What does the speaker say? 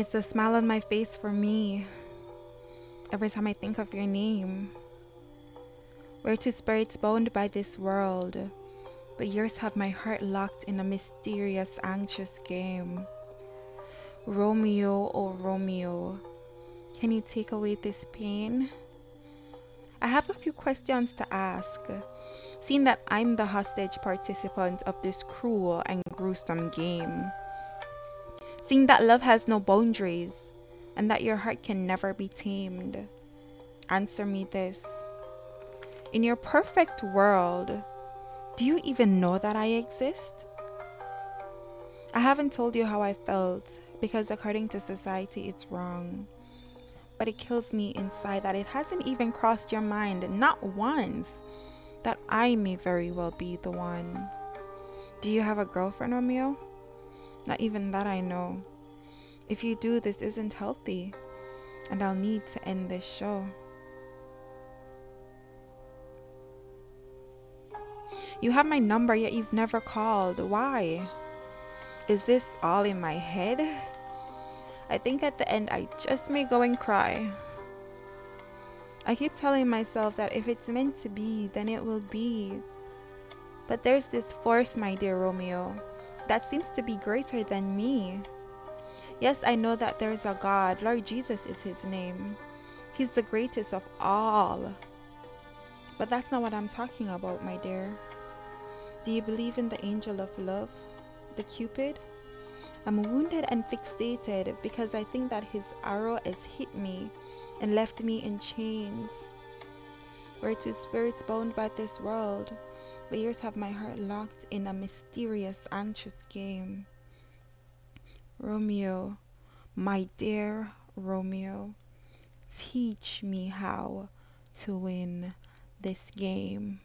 It's the smile on my face for me every time I think of your name. We're two spirits bound by this world, but yours have my heart locked in a mysterious, anxious game. Romeo, oh Romeo, can you take away this pain? I have a few questions to ask, seeing that I'm the hostage participant of this cruel and gruesome game. Seeing that love has no boundaries and that your heart can never be tamed. Answer me this. In your perfect world, do you even know that I exist? I haven't told you how I felt because, according to society, it's wrong. But it kills me inside that it hasn't even crossed your mind, not once, that I may very well be the one. Do you have a girlfriend, Romeo? Not even that I know. If you do, this isn't healthy, and I'll need to end this show. You have my number, yet you've never called. Why? Is this all in my head? I think at the end I just may go and cry. I keep telling myself that if it's meant to be, then it will be. But there's this force, my dear Romeo, that seems to be greater than me. Yes, I know that there's a God. Lord Jesus is his name. He's the greatest of all. But that's not what I'm talking about, my dear. Do you believe in the angel of love, the Cupid? I'm wounded and fixated because I think that his arrow has hit me and left me in chains. We're two spirits bound by this world, yours have my heart locked in a mysterious, anxious game. Romeo, my dear Romeo, teach me how to win this game.